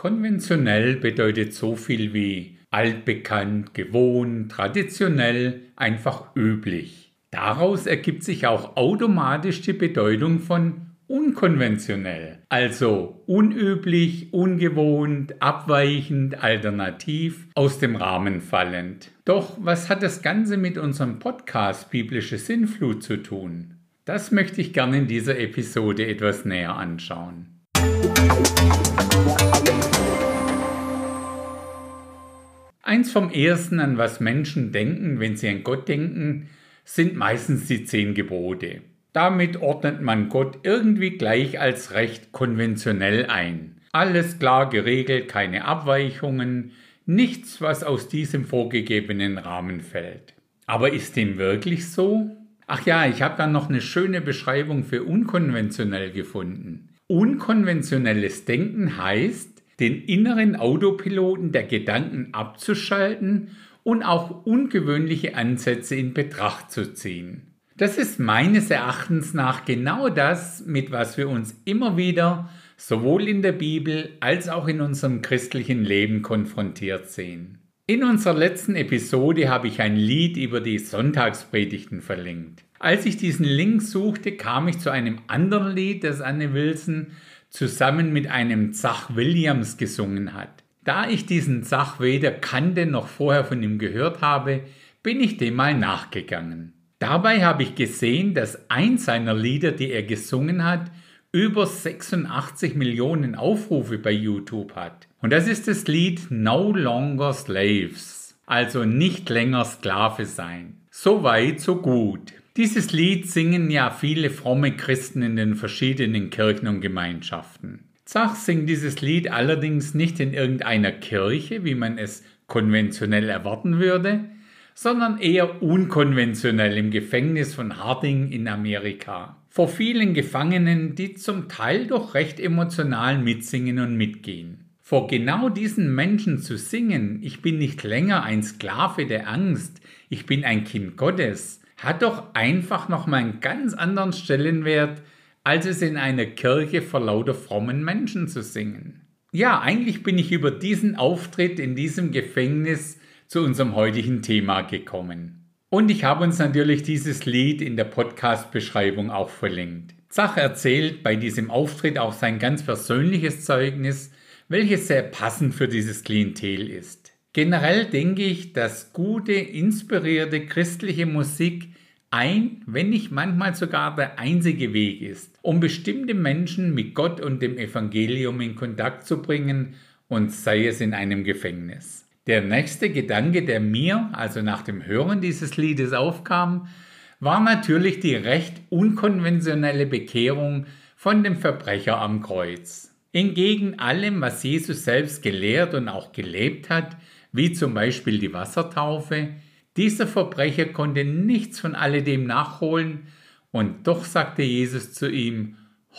Konventionell bedeutet so viel wie altbekannt, gewohnt, traditionell, einfach üblich. Daraus ergibt sich auch automatisch die Bedeutung von unkonventionell, also unüblich, ungewohnt, abweichend, alternativ, aus dem Rahmen fallend. Doch was hat das Ganze mit unserem Podcast Biblische Sinnflut zu tun? Das möchte ich gerne in dieser Episode etwas näher anschauen. Eins vom Ersten, an was Menschen denken, wenn sie an Gott denken, sind meistens die zehn Gebote. Damit ordnet man Gott irgendwie gleich als recht konventionell ein. Alles klar geregelt, keine Abweichungen, nichts, was aus diesem vorgegebenen Rahmen fällt. Aber ist dem wirklich so? Ach ja, ich habe dann noch eine schöne Beschreibung für unkonventionell gefunden. Unkonventionelles Denken heißt, den inneren Autopiloten der Gedanken abzuschalten und auch ungewöhnliche Ansätze in Betracht zu ziehen. Das ist meines Erachtens nach genau das, mit was wir uns immer wieder sowohl in der Bibel als auch in unserem christlichen Leben konfrontiert sehen. In unserer letzten Episode habe ich ein Lied über die Sonntagspredigten verlinkt. Als ich diesen Link suchte, kam ich zu einem anderen Lied, das Anne Wilson zusammen mit einem Zach Williams gesungen hat. Da ich diesen Zach weder kannte noch vorher von ihm gehört habe, bin ich dem mal nachgegangen. Dabei habe ich gesehen, dass eins seiner Lieder, die er gesungen hat, über 86 Millionen Aufrufe bei YouTube hat. Und das ist das Lied No Longer Slaves, also nicht länger Sklave sein. So weit, so gut. Dieses Lied singen ja viele fromme Christen in den verschiedenen Kirchen und Gemeinschaften. Zach singt dieses Lied allerdings nicht in irgendeiner Kirche, wie man es konventionell erwarten würde, sondern eher unkonventionell im Gefängnis von Harding in Amerika. Vor vielen Gefangenen, die zum Teil doch recht emotional mitsingen und mitgehen. Vor genau diesen Menschen zu singen, ich bin nicht länger ein Sklave der Angst, ich bin ein Kind Gottes, hat doch einfach nochmal einen ganz anderen Stellenwert, als es in einer Kirche vor lauter frommen Menschen zu singen. Ja, eigentlich bin ich über diesen Auftritt in diesem Gefängnis zu unserem heutigen Thema gekommen. Und ich habe uns natürlich dieses Lied in der Podcast-Beschreibung auch verlinkt. Zach erzählt bei diesem Auftritt auch sein ganz persönliches Zeugnis, welches sehr passend für dieses Klientel ist. Generell denke ich, dass gute, inspirierte christliche Musik ein, wenn nicht manchmal sogar der einzige Weg ist, um bestimmte Menschen mit Gott und dem Evangelium in Kontakt zu bringen und sei es in einem Gefängnis. Der nächste Gedanke, der mir, also nach dem Hören dieses Liedes aufkam, war natürlich die recht unkonventionelle Bekehrung von dem Verbrecher am Kreuz. Entgegen allem, was Jesus selbst gelehrt und auch gelebt hat, wie zum Beispiel die Wassertaufe. Dieser Verbrecher konnte nichts von alledem nachholen, und doch sagte Jesus zu ihm,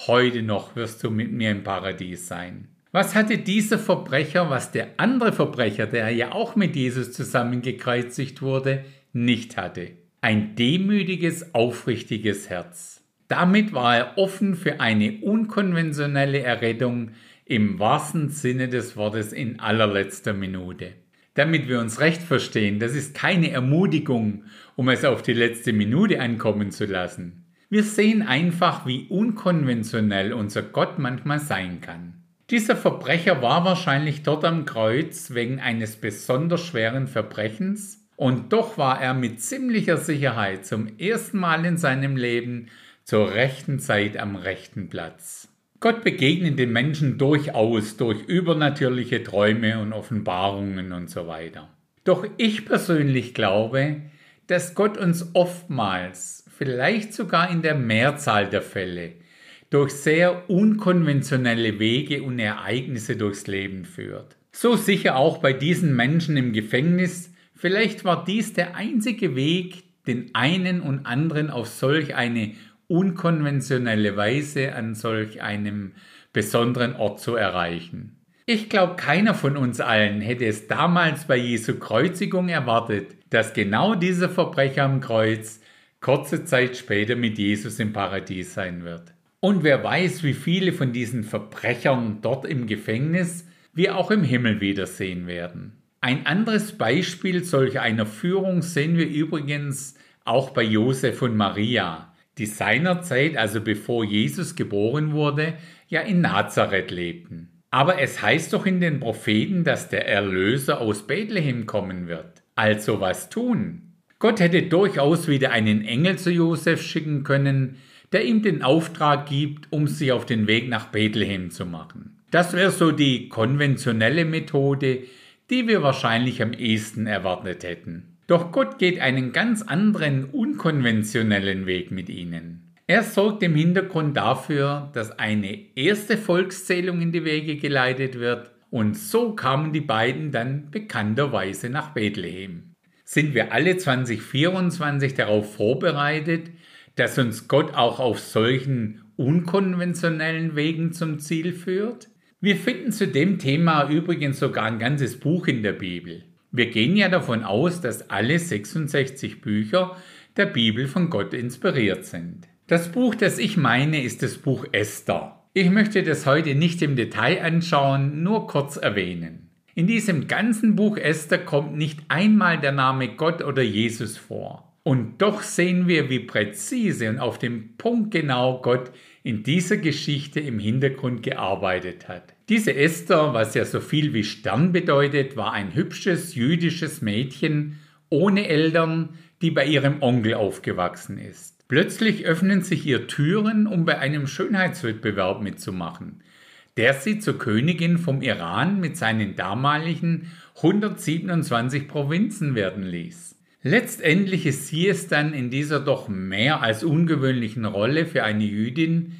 heute noch wirst du mit mir im Paradies sein. Was hatte dieser Verbrecher, was der andere Verbrecher, der ja auch mit Jesus zusammengekreuzigt wurde, nicht hatte? Ein demütiges, aufrichtiges Herz. Damit war er offen für eine unkonventionelle Errettung im wahrsten Sinne des Wortes in allerletzter Minute damit wir uns recht verstehen, das ist keine Ermutigung, um es auf die letzte Minute ankommen zu lassen. Wir sehen einfach, wie unkonventionell unser Gott manchmal sein kann. Dieser Verbrecher war wahrscheinlich dort am Kreuz wegen eines besonders schweren Verbrechens und doch war er mit ziemlicher Sicherheit zum ersten Mal in seinem Leben zur rechten Zeit am rechten Platz. Gott begegnet den Menschen durchaus durch übernatürliche Träume und Offenbarungen und so weiter. Doch ich persönlich glaube, dass Gott uns oftmals, vielleicht sogar in der Mehrzahl der Fälle, durch sehr unkonventionelle Wege und Ereignisse durchs Leben führt. So sicher auch bei diesen Menschen im Gefängnis, vielleicht war dies der einzige Weg, den einen und anderen auf solch eine unkonventionelle Weise an solch einem besonderen Ort zu erreichen. Ich glaube, keiner von uns allen hätte es damals bei Jesu Kreuzigung erwartet, dass genau dieser Verbrecher am Kreuz kurze Zeit später mit Jesus im Paradies sein wird. Und wer weiß, wie viele von diesen Verbrechern dort im Gefängnis wir auch im Himmel wiedersehen werden. Ein anderes Beispiel solch einer Führung sehen wir übrigens auch bei Josef und Maria, die seinerzeit, also bevor Jesus geboren wurde, ja in Nazareth lebten. Aber es heißt doch in den Propheten, dass der Erlöser aus Bethlehem kommen wird. Also was tun? Gott hätte durchaus wieder einen Engel zu Josef schicken können, der ihm den Auftrag gibt, um sich auf den Weg nach Bethlehem zu machen. Das wäre so die konventionelle Methode, die wir wahrscheinlich am ehesten erwartet hätten. Doch Gott geht einen ganz anderen, unkonventionellen Weg mit ihnen. Er sorgt im Hintergrund dafür, dass eine erste Volkszählung in die Wege geleitet wird und so kamen die beiden dann bekannterweise nach Bethlehem. Sind wir alle 2024 darauf vorbereitet, dass uns Gott auch auf solchen unkonventionellen Wegen zum Ziel führt? Wir finden zu dem Thema übrigens sogar ein ganzes Buch in der Bibel. Wir gehen ja davon aus, dass alle 66 Bücher der Bibel von Gott inspiriert sind. Das Buch, das ich meine, ist das Buch Esther. Ich möchte das heute nicht im Detail anschauen, nur kurz erwähnen. In diesem ganzen Buch Esther kommt nicht einmal der Name Gott oder Jesus vor. Und doch sehen wir, wie präzise und auf dem Punkt genau Gott in dieser Geschichte im Hintergrund gearbeitet hat. Diese Esther, was ja so viel wie Stern bedeutet, war ein hübsches jüdisches Mädchen ohne Eltern, die bei ihrem Onkel aufgewachsen ist. Plötzlich öffnen sich ihr Türen, um bei einem Schönheitswettbewerb mitzumachen, der sie zur Königin vom Iran mit seinen damaligen 127 Provinzen werden ließ. Letztendlich ist sie es dann in dieser doch mehr als ungewöhnlichen Rolle für eine Jüdin,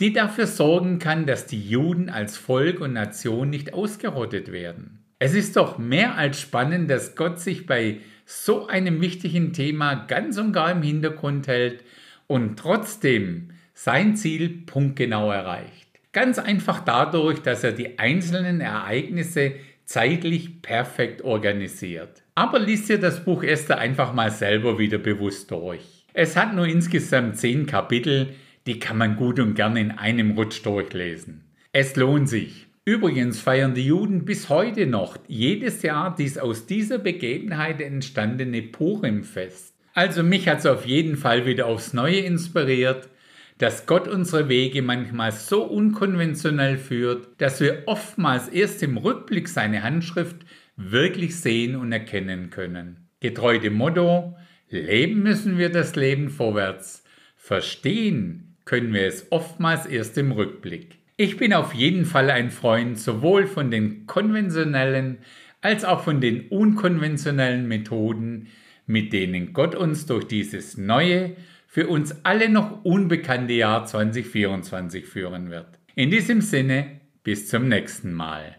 die dafür sorgen kann, dass die Juden als Volk und Nation nicht ausgerottet werden. Es ist doch mehr als spannend, dass Gott sich bei so einem wichtigen Thema ganz und gar im Hintergrund hält und trotzdem sein Ziel punktgenau erreicht. Ganz einfach dadurch, dass er die einzelnen Ereignisse zeitlich perfekt organisiert. Aber liest ihr das Buch Esther einfach mal selber wieder bewusst durch. Es hat nur insgesamt zehn Kapitel, die kann man gut und gern in einem Rutsch durchlesen. Es lohnt sich. Übrigens feiern die Juden bis heute noch jedes Jahr dies aus dieser Begebenheit entstandene Purimfest. Also mich hat es auf jeden Fall wieder aufs Neue inspiriert, dass Gott unsere Wege manchmal so unkonventionell führt, dass wir oftmals erst im Rückblick seine Handschrift wirklich sehen und erkennen können. Getreu dem Motto, leben müssen wir das Leben vorwärts, verstehen können wir es oftmals erst im Rückblick. Ich bin auf jeden Fall ein Freund sowohl von den konventionellen als auch von den unkonventionellen Methoden, mit denen Gott uns durch dieses neue, für uns alle noch unbekannte Jahr 2024 führen wird. In diesem Sinne, bis zum nächsten Mal.